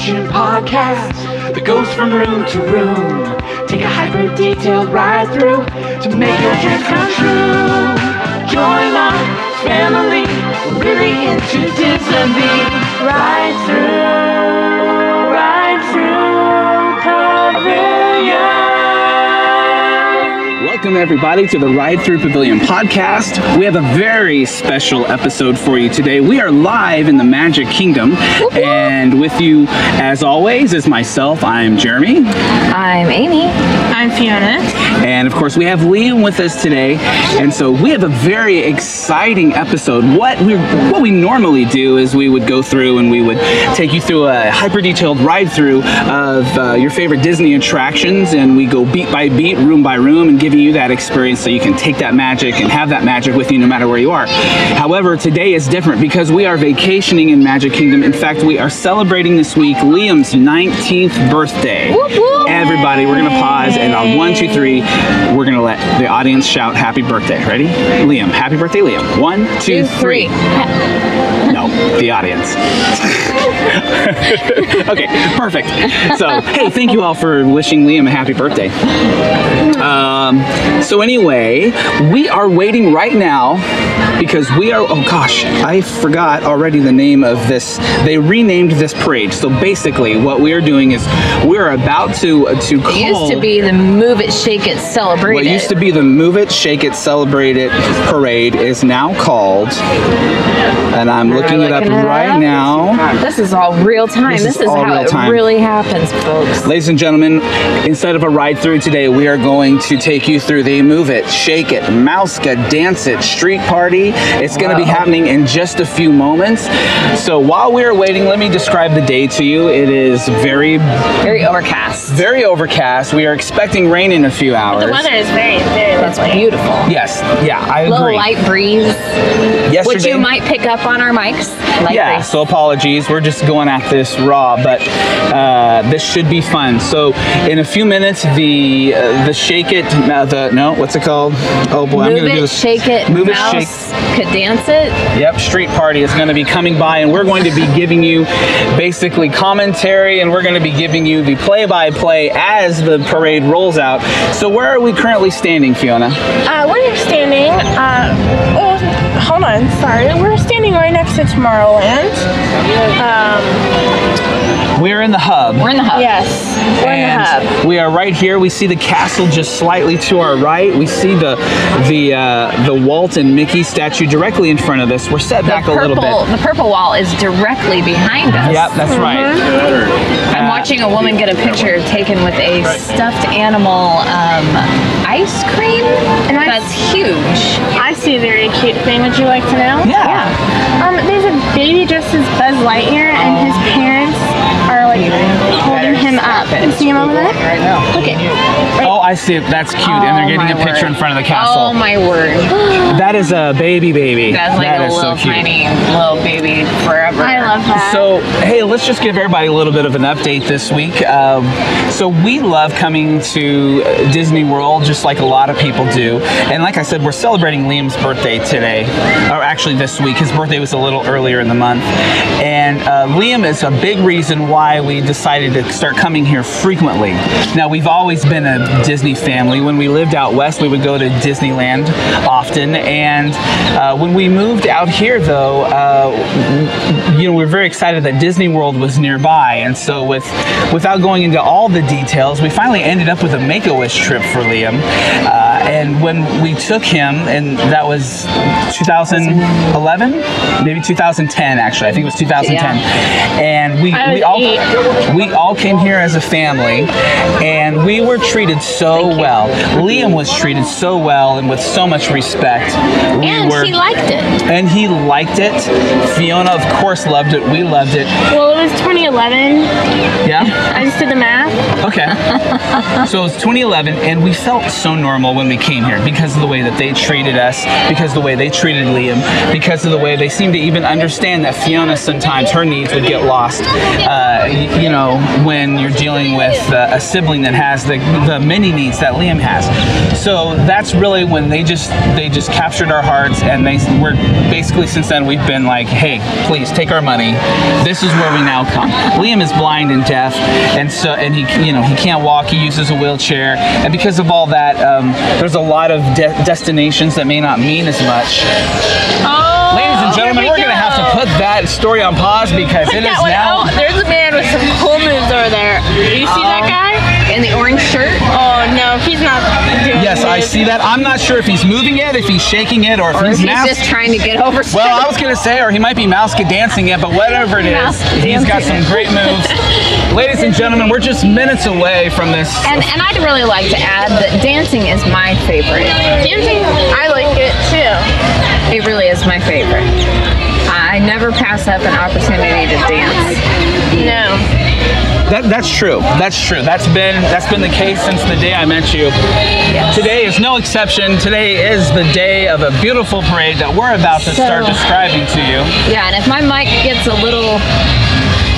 action podcast that goes from room to room. Take a hyper detailed ride through to make your dreams come true. Join our family, really into Disney. Ride through, Welcome, everybody, to the Ride Through Pavilion podcast. We have a very special episode for you today. We are live in the Magic Kingdom, and with you, as always, is myself. I'm Jeremy, I'm Amy. I'm Fiona. and of course, we have Liam with us today. And so, we have a very exciting episode. What we what we normally do is we would go through and we would take you through a hyper detailed ride through of uh, your favorite Disney attractions, and we go beat by beat, room by room, and giving you that experience so you can take that magic and have that magic with you no matter where you are. However, today is different because we are vacationing in Magic Kingdom. In fact, we are celebrating this week Liam's 19th birthday. Everybody, we're gonna pause and on one, two, three, we're gonna let the audience shout happy birthday. Ready? Liam, happy birthday, Liam. One, two, three. No, the audience. okay, perfect. So, hey, thank you all for wishing Liam a happy birthday. Um, so anyway, we are waiting right now because we are. Oh gosh, I forgot already the name of this. They renamed this parade. So basically, what we are doing is we're about to uh, to call. It used to be the Move It, Shake It, Celebrate What It. used to be the Move It, Shake It, Celebrate It parade is now called, and I'm looking it up right up. now. This is all real time. This This, is is, how it time. really happens, folks. Ladies and gentlemen, instead of a ride through today, we are going to take you through the Move It, Shake It, Mouska, Dance It street party. It's going to be happening in just a few moments. So while we are waiting, let me describe the day to you. It is very, Very overcast. very overcast. We are expecting rain in a few hours. The weather is very, very That's lovely. beautiful. Yes, yeah, I Little agree. light breeze, Yesterday, which you might pick up on our mics. Light yeah, breeze. so apologies. We're just going at this raw, but uh, this should be fun. So in a few minutes, the uh, the shake it, uh, the no, what's it called? Oh boy, I'm gonna do it, this. shake it, Move it, mouse shake. could dance it. Yep, street party is going to be coming by, and we're going to be giving you basically commentary, and we're going to be giving you the play-by-play as the parade rolls out. So where are we currently standing, Fiona? Uh, we're standing. Uh, oh, hold on. Sorry. We're standing right next to Tomorrowland. Um, We're in the hub. We're in the hub. yes, we're in the hub. we are right here. We see the castle just slightly to our right. We see the the uh, the Walt and Mickey statue directly in front of us. We're set The back a little bit. the purple wall is directly behind us. Yep, that's right. I'm Uh, watching a woman get a picture taken with a stuffed animal um, ice cream. And I- That's huge. I see a very cute thing. Would you like to know? Yeah. Um, there's a baby dressed as Buzz Lightyear, and his parents are like holding him up. You see him over there? Right now. Look at I see. it. That's cute, and they're Oh, getting a picture word. in front of the castle. Oh my word. That is a baby baby. That's like That a little so tiny little baby forever. I love that. So, hey, let's just give everybody a little bit of an update this week. Um, so, we love coming to Disney World just like a lot of people do. And like I said, we're celebrating Liam's birthday today, or actually this week. His birthday was a little earlier in the month. And uh, Liam is a big reason why we decided to start coming here frequently. Now, we've always been a Disney family. When we lived out west, we would go to Disneyland often. And uh, when we moved out here, though, uh, you know, we are very excited that Disney World was nearby. And so, with without going into all the details, we finally ended up with a Make a Wish trip for Liam. Uh, and when we took him, and that was 2011, maybe 2010, actually. I think it was 2010. And we, we all eight. we all came here as a family, and we were treated so well. Liam was treated so well and with so much respect. We And were, he liked it. and he liked it. Fiona, of course, loved it. We loved it. well, it was 2011. Yeah. I just did the math. Okay. so it was 2011, and we felt so normal when we came here because of the way that they treated us, because of the way they treated Liam, because of the way they seemed to even understand that Fiona sometimes her needs would get lost. Uh, you know, when you're dealing with uh, a sibling that has the, the many needs that Liam has. So that's really when they just they just captured our hearts, and they were basically since then we've been like, hey, please take our money. This is where we now come. Liam is blind and deaf, and so and he you know he can't walk. He uses a wheelchair, and because of all that, um, there's a lot of de- destinations that may not mean as much. Oh, Ladies and gentlemen, here we're we gonna have to put that story on pause because Put it is now. Oh, there's a man with some cool moves over there. Do you see that Oh. guy? In the orange shirt. No, he's not doing Yes, I see that. I'm not sure if he's moving it, if he's shaking it, or if Or he's he's masked. just trying to get over Well, I was gonna say, or he might be mouse dancing it, but whatever it is, he's got some great moves. Ladies and gentlemen, we're just minutes away from this. And, and I'd really like to add that dancing is my favorite. Dancing, I like it too. It really is my favorite. I never pass up an opportunity to dance. No. That, that's true. That's true. That's been that's been the case since the day I met you. Today is no exception. Today is the day of a beautiful parade that we're about to So- start describing to you. Yeah, and if my mic gets a little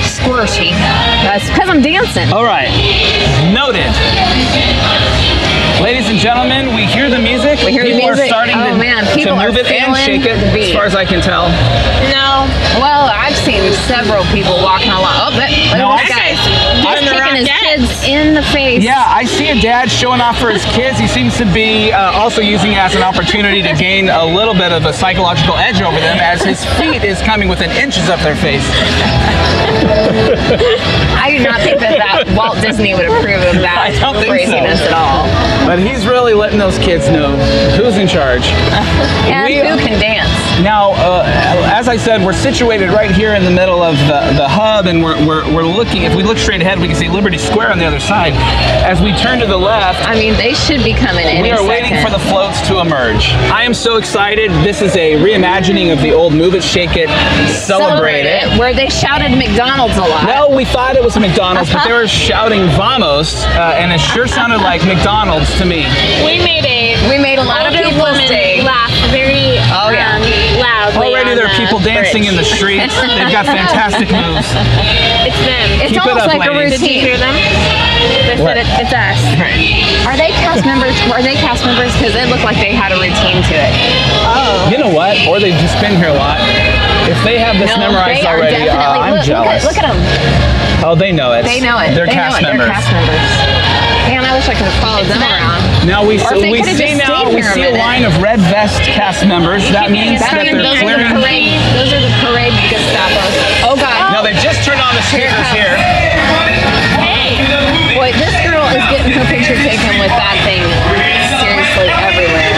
squirty, that's because I'm dancing. All right, noted. Ladies and gentlemen, we hear the music. We hear the people music. are starting Oh, to, man, to people are move it and shake it, as far as I can tell. No. Well, I've seen several people walking along. Oh, that, look No, at this guy. He's kicking his kids in the face. Yeah, I see a dad showing off for his kids. He seems to be uh, also using it as an opportunity to gain a little bit of a psychological edge over them as his feet is coming within inches of their face. I do not think that, that Walt Disney would approve of that I don't think so. craziness at all. But he's really letting those kids know who's in charge. And We- who can dance? Now, uh, as I said, we're situated right here in the middle of the, the hub, and we're, we're, we're looking, if we look straight ahead, we can see Liberty Square on the other side. As we turn to the left, I mean, they should be coming in. we are second. waiting for the floats to emerge. I am so excited. This is a reimagining of the old Move It, Shake It, Celebrate, It. where they shouted McDonald's a lot. No, we thought it was a McDonald's, but they were shouting Vamos, uh, and it sure sounded like McDonald's to me. We made a We made a lot of older people's woman laugh very Oh, yeah. um, loudly. Already there are the people dancing in the bridge. streets. They've got fantastic moves. It's them. It's Keep it almost up, like a ladies. Did you hear routine. them? They What? said it, it's us. Are they cast members? Are they cast members? Because it looked like they had a routine to it. Oh. You know what? Or they've just been here a lot. If they have this No, memorized they are already, uh. I'm look, jealous. Look at, look at them. Oh, they know it. They know it. They're they cast know it. members. They're cast members. Man, I wish I could have followed them around. Now we, so we see now we here a see a minute. line of red vest cast members. That means That that they're those are the clearing. parade. Those are the parade Gestapos. Oh God. Now they just turned on the Here it speakers comes. here. Boy, this girl is getting her picture taken with that thing seriously everywhere.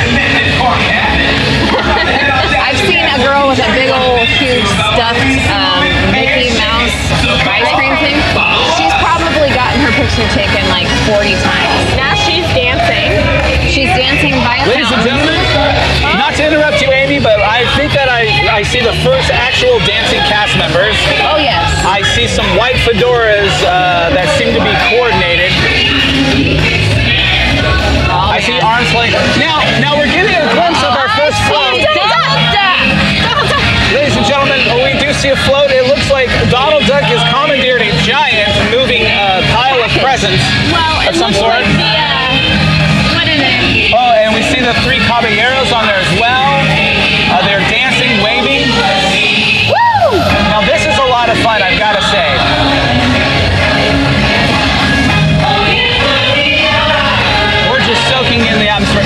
I've seen a girl with a big old huge stuffed um, Mickey Mouse ice cream thing. She's probably gotten her picture taken like 40 times. Now she's dancing. She's dancing by a Ladies and gentlemen, not to interrupt you, Amy, but I think that I, I see the first actual dancing cast members. Oh yes. I see some white fedoras uh, that seem to be coordinated. Oh, I see arms length. Now, now we're getting a glimpse of our first float. Ladies and gentlemen, we do see a float. It looks like Donald Duck is commandeered presents Well, of some sort. like the, uh, what is it? Oh, and we see the three caballeros on there as well. Uh, they're dancing, waving. Woo! Now this is a lot of fun, I've got to say. We're just soaking in the atmosphere.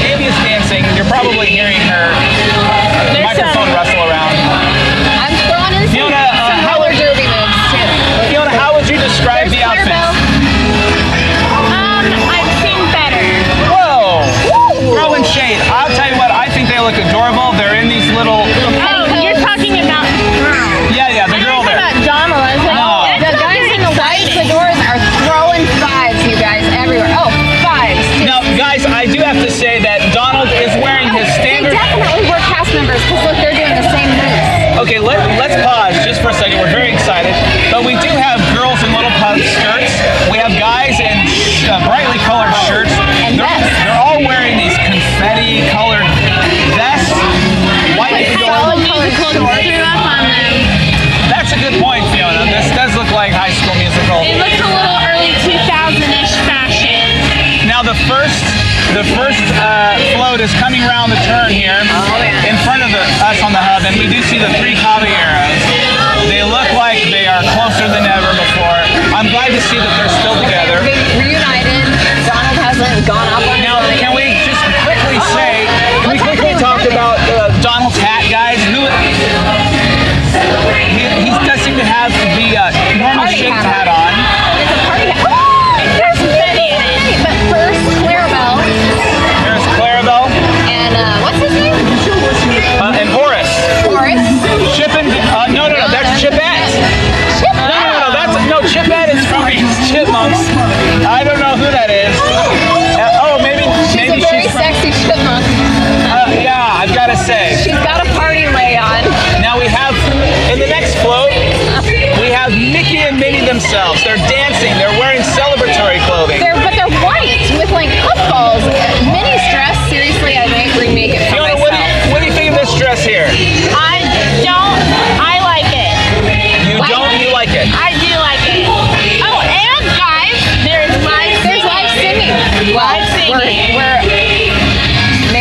The three caballeros.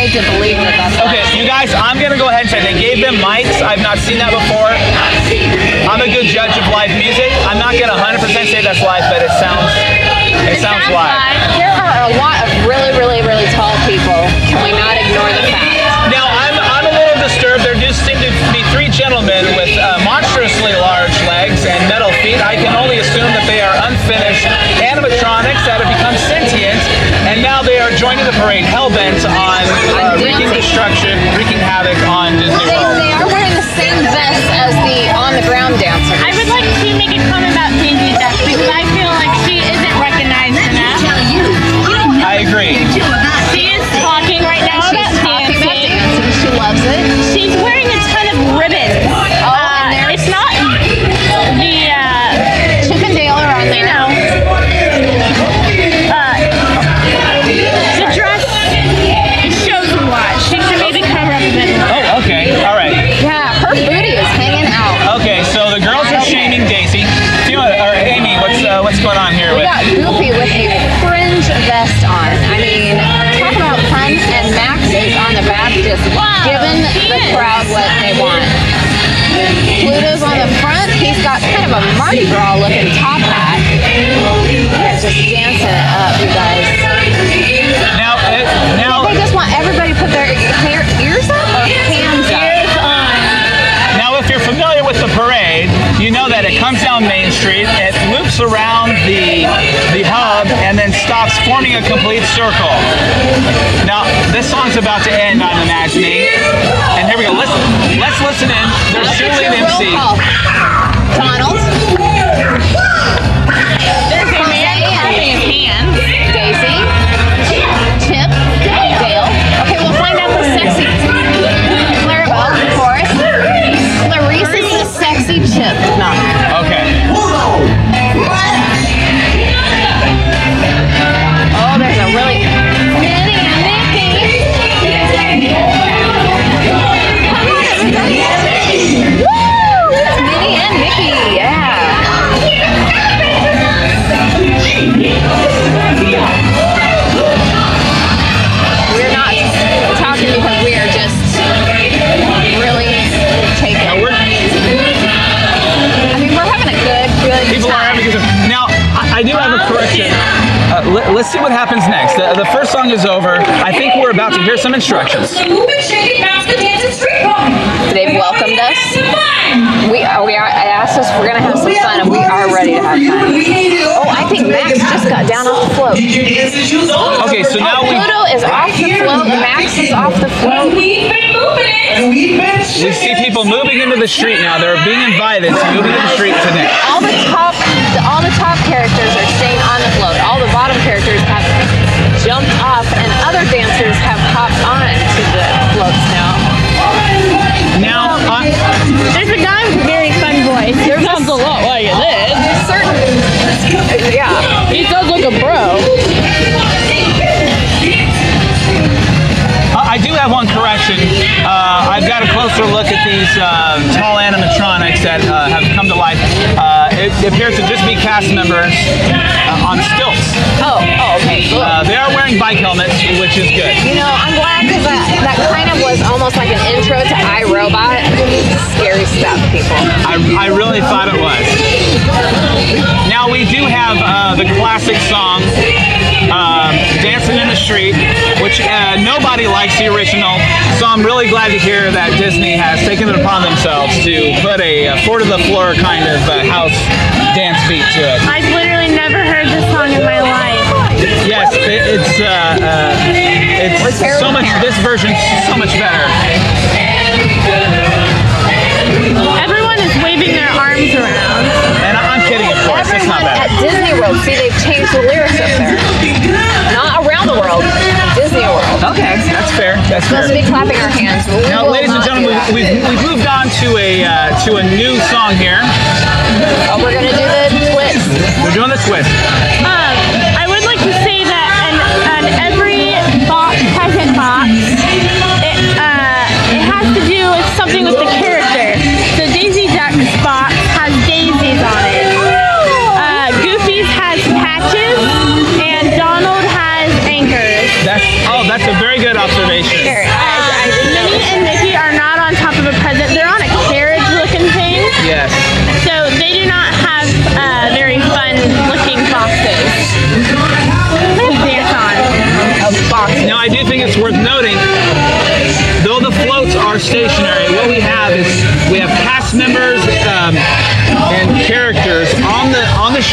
Made to believe that that's Okay, you guys, I'm gonna go ahead and say they gave them mics. I've not seen that before. I'm a good judge of live music. I'm not gonna 100% say that's live, but it sounds it sounds live. There are a lot of really, really, really tall people. Can we not ignore the fact? Now I'm I'm a little disturbed. There do seem to be three gentlemen with uh, monstrously large legs and metal feet. I can only assume that they are unfinished animatronics that have become sentient, joining the parade, hell bent on uh, wreaking destruction, wreaking havoc on Disney They, World. they are wearing the same vest as the on the ground dancers. I would like to make a comment about Daisy Duck because I feel like she isn't recognized enough. I agree. She is talking right now She's about talking about dancing. dancing. She loves it. She's what's uh, going on here We with? got Goofy with a fringe vest on. I mean, talk about fun, and Max is on the back just Wow, giving the is. crowd what they want. Pluto's on the front. He's got kind of a Mardi Gras looking top hat. They're just dancing it up, you guys. Now, it, now, They just want everybody to put their hair, ears up or you know that it comes down Main Street, it loops around the the hub, and then stops, forming a complete circle. Now, this song's about to end, I'm imagining, and here we go. Let's let's listen in. There's Let's surely get an your roll MC. Donald, the sexy Chip. No. And street pop. They've welcomed us. We are. We are. I asked us if we're gonna have some fun, and we are ready to have fun. Oh, I think Max just got down off the float. Okay, so now we Pluto is off the float. Max is off the float. We've been moving it. we see people moving into the street now. They're being invited to move into the street today. All the top, the, all the top characters are staying on the float. All the bottom characters have jumped off, fun voice. It sounds a lot like this. Certain, yeah. He does look a bro. I do have one correction. Uh, I've got a closer look at these uh, tall animatronics that uh, have come to life. Uh, it appears to just be cast members uh, on stilts. Oh, oh, okay, cool. Uh, they are wearing bike helmets, which is good. You know, I'm glad because that, that kind of was almost like an intro to iRobot. Scary stuff, people. I, I really thought it was. Now we do have uh, the classic song, um, "Dancing in the Street," which uh, nobody likes the original. So I'm really glad to hear that Disney has taken it upon themselves to put a, uh four to the floor kind of uh, house dance beat to it. I've literally never heard this song in my life. Yes, it, it's uh, uh, it's so much. This version's so much better. Everyone is waving their arms around. And I- I'm kidding, of course. It's not bad. at Disney World, see, they've changed the lyrics up there. Not around the world, Disney World. Okay, that's fair. That's fair. Supposed to be clapping our hands. we Now, ladies and gentlemen, we've, we've, we've moved on to a uh, to a new song here.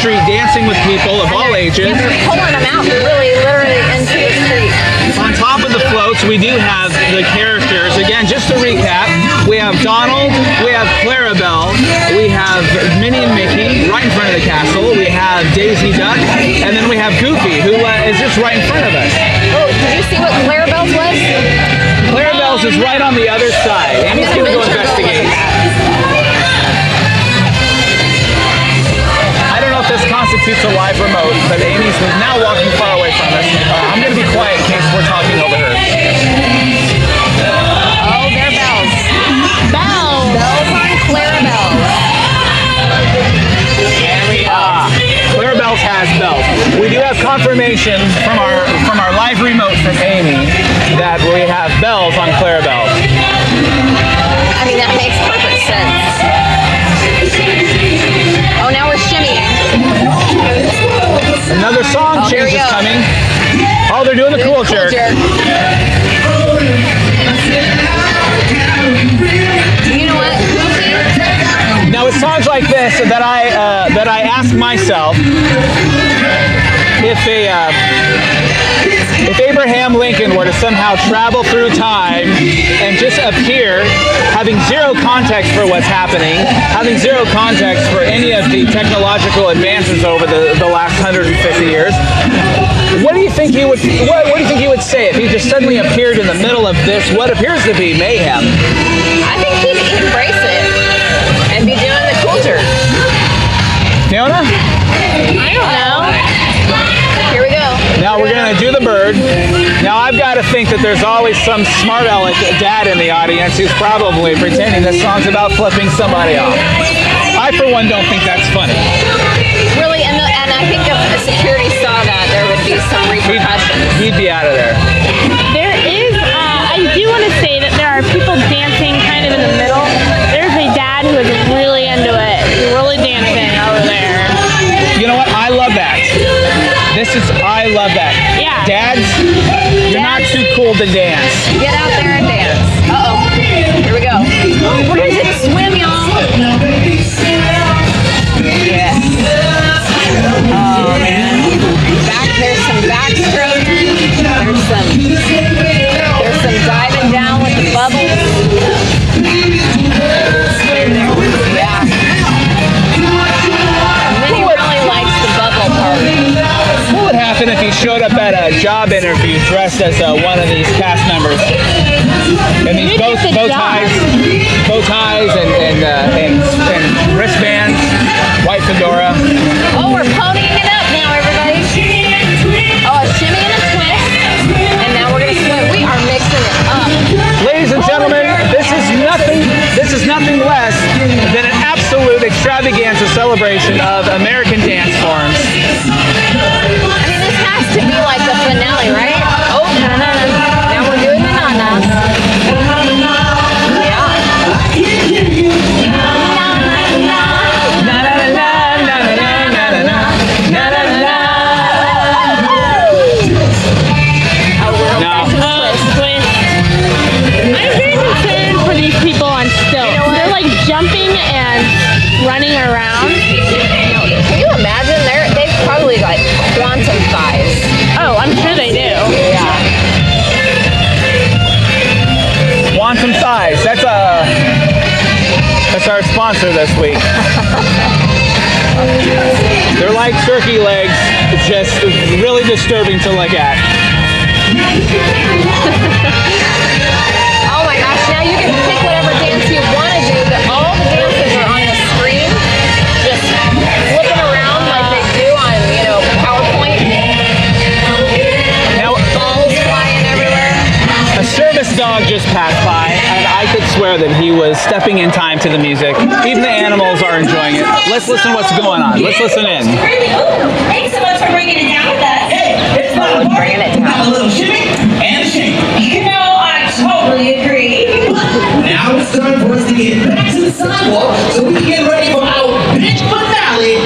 Street dancing with people of all ages. Pulling them out really, literally into the street. On top of the floats, we do have the characters. Again, just to recap, we have Donald, we have Clarabelle, we have Minnie and Mickey right in front of the castle, we have Daisy Duck, and then we have Goofy, who uh, is just right in front of us. Oh, did you see what Clarabelle's was? Clarabelle's is right on the other side. Amy's gonna go investigate. Constitutes a live remote, but Amy's now walking far away from us. Uh, I'm gonna be quiet in case we're talking over her. Oh, they're bells. Bells. Bells on Clarabelle. Ah, Clarabelle's has bells. We do have confirmation from our from our live remote from Amy that we have bells on Clarabelle. I mean, that makes Another song Oh, change is coming. Oh, they're doing the cool jerk. You know what? Now it's songs like this that I uh, that I ask myself if a uh, if Abraham Lincoln were to somehow travel through time and just appear, having zero context for what's happening, having zero context for any of the technological advances over the, the last 150 years, what do you think he would what, what do you think he would say if he just suddenly appeared in the middle of this what appears to be mayhem? I think he'd embrace it and be doing the culture. Fiona? I don't know. Here we go. Now we're gonna do the bird. Now I've got to think that there's always some smart aleck dad in the audience who's probably pretending this song's about flipping somebody off. I, for one, don't think that's funny. Really, and, the, and I think if the security saw that, there would be some He'd, repercussions. he'd be out of there. There is, uh, I do want to say that there are people dancing kind of in the middle. There's a dad who is really into it, really dancing over there. You know what? I love that. This is I love that. Yeah. Dads, you're not too cool to dance. Get out there and dance. Uh oh. Here we go. We're gonna do the swim, y'all. Yes. Oh man. Back there's some backstroke. Showed up at a job interview dressed as uh, one of these cast members? And these bow, bow ties, bow ties, and and, uh, and and wristbands, white fedora. Oh, we're ponying it up now, everybody. Oh, a shimmy and a twist. And now we're gonna swim. We are mixing it up. Ladies and gentlemen, this is nothing. This is nothing less than an absolute extravaganza celebration to be like That's our sponsor this week. They're like turkey legs, just really disturbing to look at. Oh my gosh, now you can pick whatever dance you want to do. All the dances are on the screen, just flipping around like they do on, you know, PowerPoint. Now, Balls flying everywhere. a service dog just passed by, I could swear that he was stepping in time to the music. Even the animals are enjoying it. Let's listen what's going on. Let's listen in. Thanks so much for bringing it down with us. It's not a bringing it down. A little shimmy and a shake. You know, I totally agree. Now it's time for us to get back to the sidewalk so we can get ready for our big finale.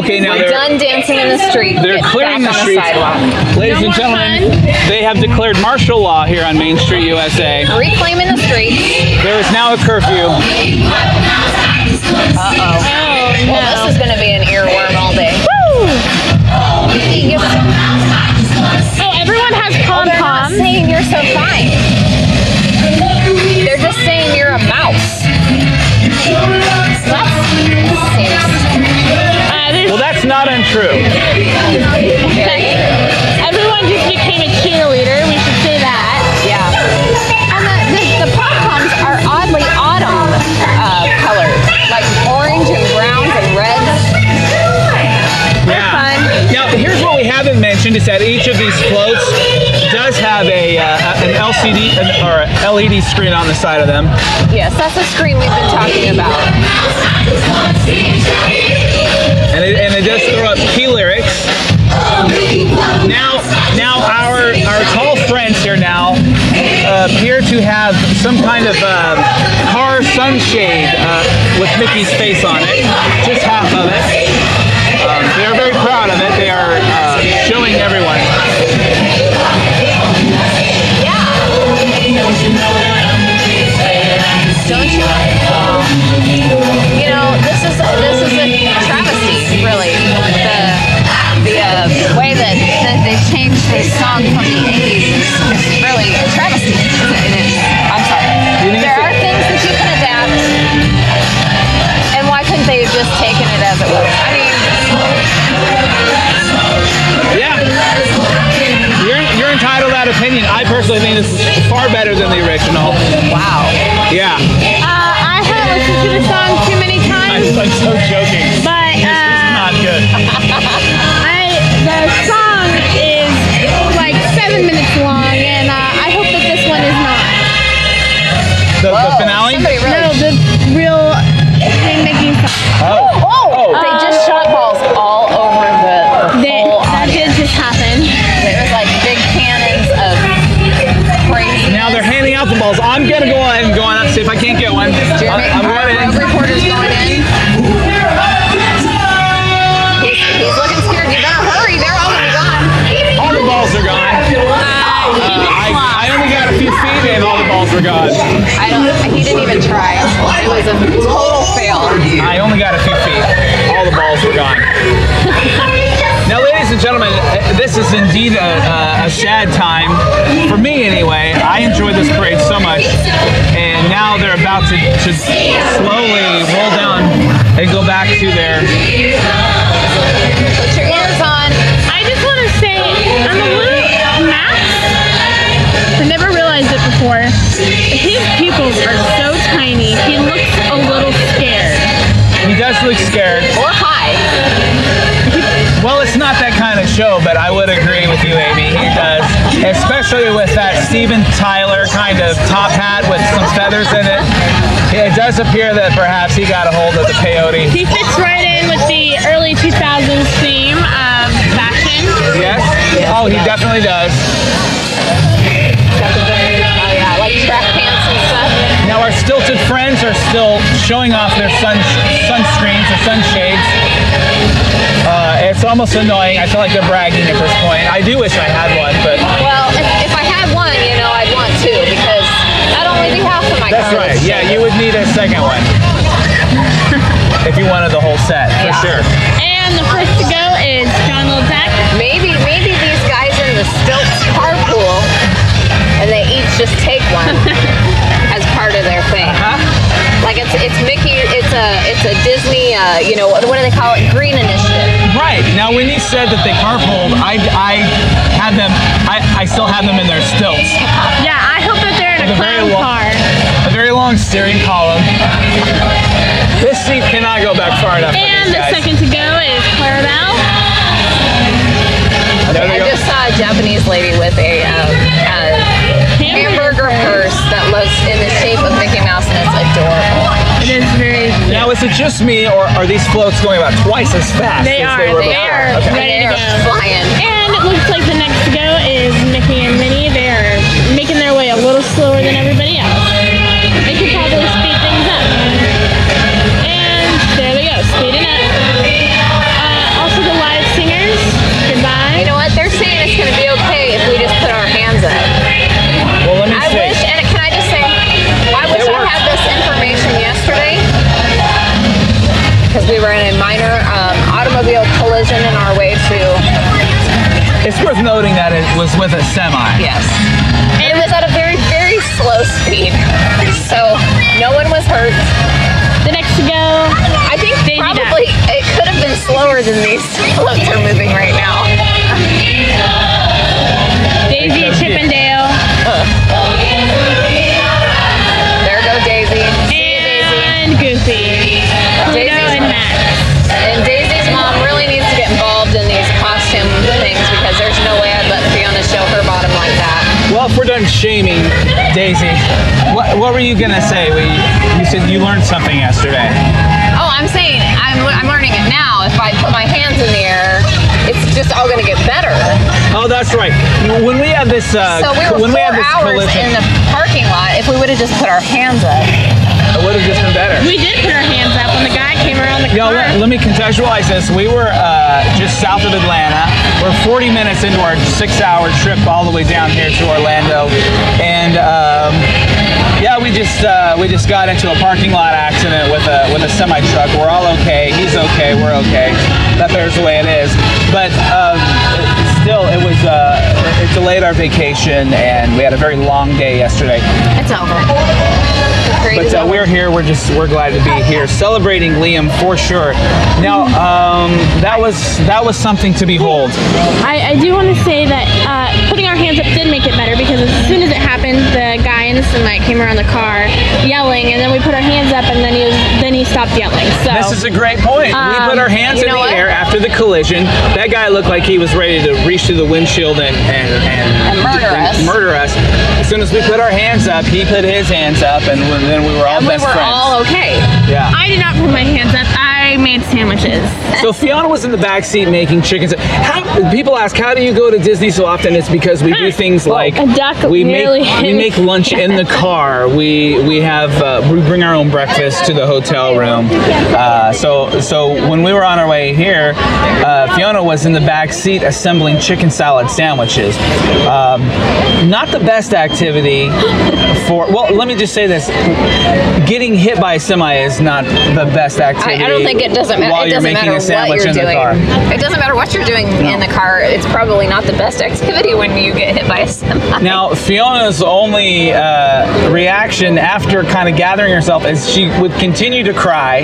Okay, now We're they're done dancing in the street. they're Get clearing the back streets. the sidewalk. Ladies No and more gentlemen, they have declared martial law here on Main Street, USA. Reclaiming the streets. There is now a curfew. Uh oh. Oh Well, this is going to be an earworm all day. Give- Oh, everyone has pom They're not saying you're so fine. They're just saying you're a mouse. That's there's Well, that's not everyone just became a cheerleader. We should say that. yeah. And the, the, the pom poms are oddly autumn uh, colored, like orange and browns and reds. Yeah. fun. Now, here's what we haven't mentioned is that each of these floats does have a uh, an LCD an, or a LED screen on the side of them. Yes, that's the screen we've been talking about. And it, and does throw up key lyrics. Now, now our our tall friends here now uh, appear to have some kind of um, car sunshade uh, with Mickey's face on it, just half of it. Um, they are very proud of it. They are uh, showing everyone. Don't you? Changed this song from the 80s is, is really a travesty. It is. I'm sorry. There are things that you can adapt, and why couldn't they have just taken it as it was? I mean, Yeah. You're, you're entitled to that opinion. I personally think this is far better than the original. wow. Yeah. Uh, I haven't listened to the song too many I'm, times, I'm so joking. but This is uh, not good. I the song is like seven minutes long, and uh, I hope that this one is not. The, the finale? Somebody really. And gentlemen, uh, this is indeed a, a, a sad time for me, anyway. I enjoy this parade so much, and now they're about to, to slowly roll down and go back to their. Put your ears on. I just want to say I'm a little Max. I never realized it before. His pupils are so tiny. He looks a little scared. He does look scared. Or high. Well, it's not that kind of show, but I would agree with you, Amy. He does, especially with that Steven Tyler kind of top hat with some feathers in it. It does appear that perhaps he got a hold of the peyote. He fits right in with the early 2000s theme of fashion. Yes? Oh, he definitely does. Now, our stilted friends are still showing off their sun sunscreens or sunshades. Uh, it's almost annoying. I feel like they're bragging at this point. I do wish I had one, but Well, if, if I had one, you know, I'd want two because I'd only do half of my that's car. right. Yeah, you would need a second one if you wanted the whole set for Yeah. sure. And the first to go is John Liltek. Maybe maybe these guys in the stilts carpool and they each just take one. part of their thing. Uh-huh. Like it's it's Mickey, it's a it's a Disney, uh, you know, what, what do they call it? Green initiative. Right now, when he said that they carpooled, I I had them, I I still had them in their stilts. Yeah, I hope that they're in With a, a long, car. A very long steering column. This seat cannot go back far enough. And the guys. second to go is Clarabelle. I just saw a Japanese lady with a Now, is it just me, or are these floats going about twice as fast They as are. they were They before? are Okay. ready And to they're go. flying. And it looks like the next to go is Mickey and Minnie. They are making their way a little slower than everybody else. They could probably speed things up. And there they go, speeding up. Uh, also, the live singers. Goodbye. You know what? They're saying it's going to be okay if we just put our hands up. Because we were in a minor um, automobile collision in our way to, It's worth noting that it was with a semi. yes. And it was at a very, very slow speed. So no one was hurt. The next to go. I think Daisy Duck. probably it could have been slower than these floats are moving right now. Shaming Daisy, what, what were you gonna say? We, you said you learned something yesterday. Oh, I'm saying I'm, I'm learning it now. If I put my air, it's just all going to get better. Oh, that's right. When we had this, uh, So we were when we had this hours collision, in the parking lot. If we would have just put our hands up, it would have just been better. We did put our hands up when the guy came around the You know, car. let, let me contextualize this. We were uh, just south of Atlanta. We're 40 minutes into our six-hour trip all the way down here to Orlando, and um, yeah, we just uh, we just got into a parking lot accident with a with a semi truck. We're all okay. He's okay. We're okay. That there's the way it is. But um, still, it was uh, it delayed our vacation, and we had a very long day yesterday. it's over. But uh, we're here. We're just we're glad to be here, celebrating Liam for sure. Now, um, that was that was something to behold. I, I do want to say that uh, putting our hands up did make it better because as soon as it happened, the guy in the semi came around the car yelling, and then we put our hands up, and then he was then he stopped yelling. So This is a great point. we put our Um, hands in the what? air after the collision. That guy looked like he was ready to reach through the windshield and and, and, And murder us. Murder us. As soon as we put our hands up, he put his hands up, and then we were all and we best were friends. all okay. yeah. I did not put my hands up. I made sandwiches. So Fiona was in the back seat making chickens. How people ask, how do you go to Disney so often? It's because we do things like we make we make lunch in the car. We we have uh, we bring our own breakfast to the hotel room. Uh, so so when we were on our way here, uh, Fiona was in the back seat assembling chicken salad sandwiches. Um, not the best activity for. Well, let me just say this: getting hit by a semi is not the best I, activity. I don't think it doesn't matter. While It you're doesn't making matter a sandwich what you're in the doing. car. It doesn't matter what you're doing in the car. It's probably not the best activity when you get hit by a semi. Now, Fiona's only uh, reaction after kind of gathering herself is she would continue to cry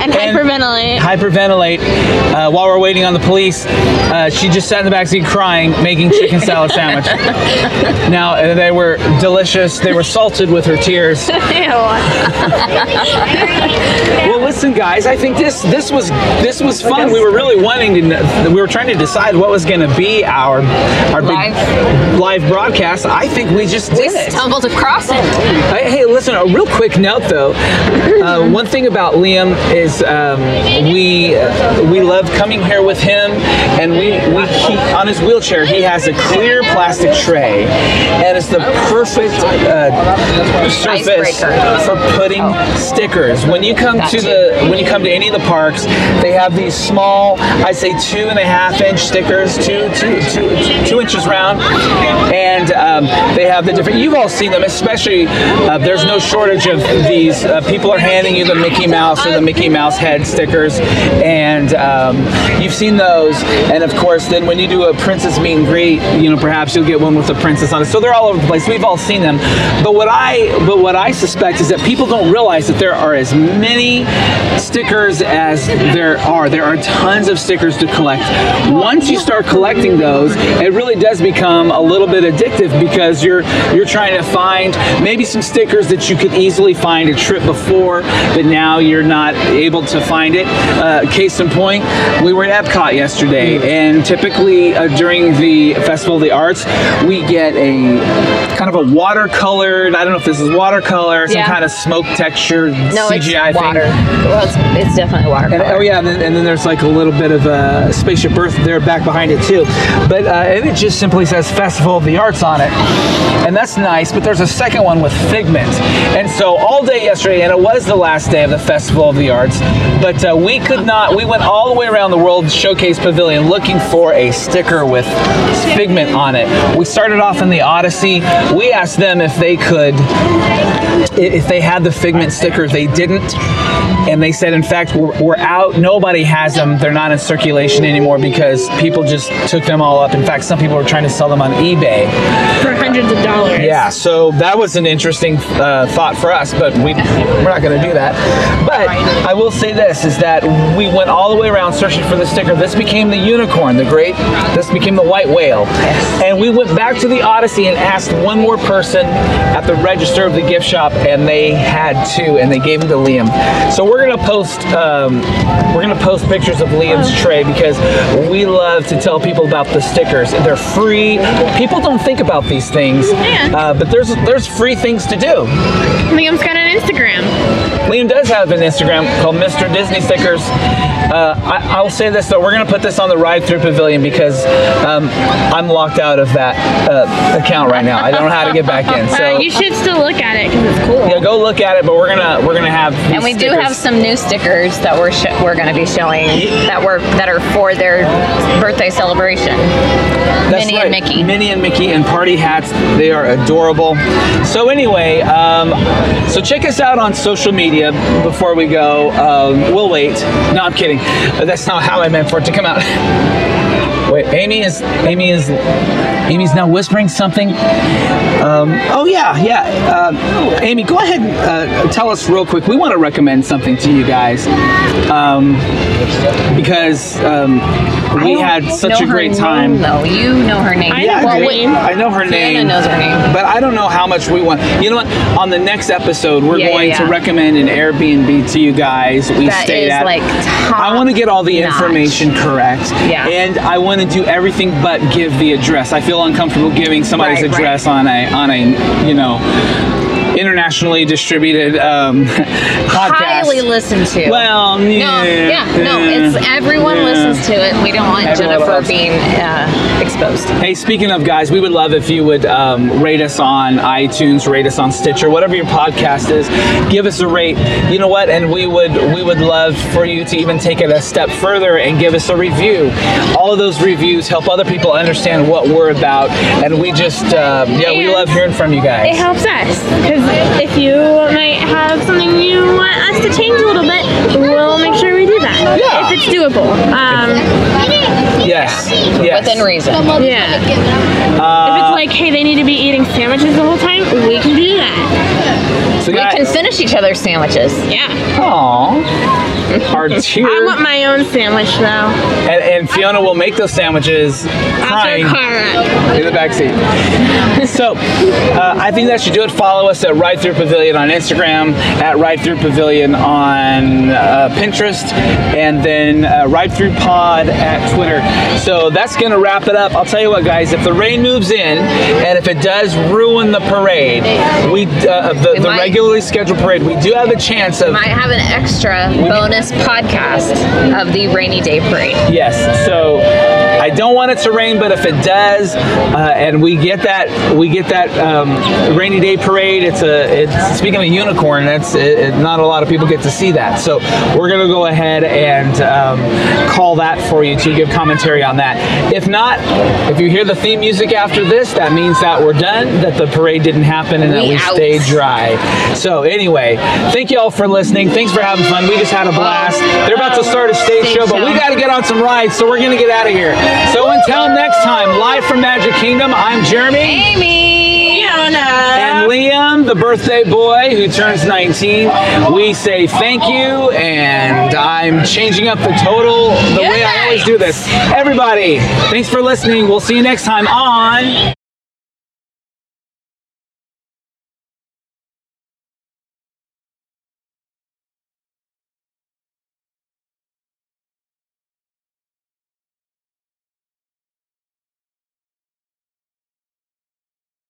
And hyperventilate. hyperventilate uh, while we're waiting on the police. Uh, she just sat in the back seat crying, making chicken salad sandwich. now, uh, they were delicious. They were salted with her tears. Well, listen, guys. I think this this was this was fun. We were really wanting to. We were trying to decide what was going to be our our Live. big live broadcast. I think we just did we it. stumbled across it. Hey, hey, listen, a real quick note though. Uh, one thing about Liam is um, we uh, we love coming here with him, and we, we he, on his wheelchair he has a clear plastic tray, and it's the perfect uh, surface Icebreaker. for putting stickers. When you come to the when you come to any of the parks, they have these small, I'd say two and a half inch stickers, two two two two inches round, and um, they have the different. You've all seen them, especially. Uh, there's no shortage of these. Uh, people are handing you the Mickey Mouse or the Mickey Mouse head stickers, and um, you've seen those. And of course, then when you do a princess meet and greet, you know perhaps you'll get one with the princess on it. So they're all over the place. We've all seen them. But what I but what I suspect is that people don't realize that there are as many stickers as there are. There are tons of stickers to collect. Once you start collecting those, it really does become a little bit addictive because you're you're trying to find maybe some stickers that you could easily find a trip before, but now you're not able to find it. Uh, case in point, we were at Epcot yesterday, and typically uh, during the Festival of the Arts, we get a kind of a watercolored. I don't know if this is watercolor, some Yeah. kind of smoke texture No, CGI it's thing. water. Well, it's, it's definitely water. And, oh yeah, and then, and then there's like a little bit of a spaceship Earth there back behind it too. But uh, and it just simply says Festival of the Arts on it, and that's nice. But there's a second one with Figment, and so all day yesterday, and it was the last day of the Festival of the Arts. But uh, we could not. We went all the way around the World Showcase Pavilion looking for a sticker with Figment on it. We started off in the Odyssey. We asked them if they could if they had the figment sticker they didn't and they said in fact we're, we're out. Nobody has them. They're not in circulation anymore because people just took them all up. In fact some people were trying to sell them on ebay. For hundreds of dollars. yeah so that was an interesting uh, thought for us but we, we're not going to do that. But i will say this is that we went all the way around searching for the sticker. This became the unicorn the great this became the white whale. And we went back to the odyssey and asked one more person at the register of the gift shop and they had two and they gave them to liam. So we're going to post um, we're to post pictures of liam's tray because we love to tell people about the stickers. They're free. People don't think about these things uh, but there's there's free things to do. Liam's got an Instagram. Liam does have an Instagram called Mr. Disney Stickers. Uh, I, will say this though, we're gonna put this on the ride through pavilion because um, I'm locked out of that uh, account right now. I don't know how to get back in. Uh, So you should still look at it because it's cool. yeah, go look at it. But we're gonna we're gonna have these and we do have some new stickers that we're we're going to be showing that were that are for their birthday celebration. That's Minnie right. and Mickey. Minnie and Mickey and party hats. They are adorable. So anyway, um, so check us out on social media before we go. Um, we'll wait. No, I'm kidding. That's not how I meant for it to come out. Wait, Amy is Amy is Amy's now whispering something. Um, oh yeah, yeah. Uh, Amy, go ahead and uh, tell us real quick. We want to recommend something to you guys um, because um, we had such a great time. Though you know her name. I Yeah, know I, her name. I know her name. knows her name. But I don't know how much we want. You know what? On the next episode, we're Yeah, yeah, going to recommend an Airbnb to you guys. We That stayed at. like, I want to get all the top-notch. information correct. Yeah. And I want to do everything but give the address. I feel uncomfortable giving somebody's Right, right. address on a on a you know internationally distributed um, podcast. Highly listened to. Well, no, yeah, yeah, no. It's everyone yeah. listens to it. We don't want Everyone Jennifer loves- being uh, exposed. Hey, speaking of guys, we would love if you would um, rate us on iTunes, rate us on Stitcher, whatever your podcast is. Give us a rate. You know what? And we would we would love for you to even take it a step further and give us a review. All of those reviews help other people understand what we're about, and we just uh, yeah, we love hearing from you guys. It helps us because if you might have something you want us to change a little bit, we'll make sure we do that. Yeah. If it's doable. Um, Yes, yes. Within reason. yeah. if it's like, hey, they need to be eating sandwiches the whole time, we can do that. So We guys- can finish each other's sandwiches. Yeah. Aw. Our tier. I want my own sandwich though. and, and Fiona will make those sandwiches After crying car in the back seat. so, uh, I think that should do it. Follow us at Ride Through Pavilion on Instagram, at Ride Through Pavilion on uh, Pinterest, and then uh, Ride Through Pod at Twitter. So that's gonna wrap it up. I'll tell you what, guys. If the rain moves in, and if it does ruin the parade, we uh, the, We the might- regularly scheduled parade, we do have a chance of Might have an extra bonus podcast of the rainy day parade. Yes. So I don't want it to rain, but if it does, uh, and we get that, we get that um, rainy day parade. It's a. It's speaking of a unicorn. That's it, it- not a lot of people get to see that. So we're gonna go ahead and um, call that for you to give commentary on that. If not, if you hear the theme music after this, that means that we're done. That the parade didn't happen, and that We we stayed dry. So anyway, thank you all for listening. Thanks for having fun. We just had a blast. They're about to start a stage show, but we got to get on some rides, so we're gonna get out of here. So until next time, live from Magic Kingdom, I'm Jeremy. Amy! Yeah. Jonah. And Liam, the birthday boy who turns 19, we say thank you, and I'm changing up the total the Good way I always do this. Everybody, thanks for listening. We'll see you next time on.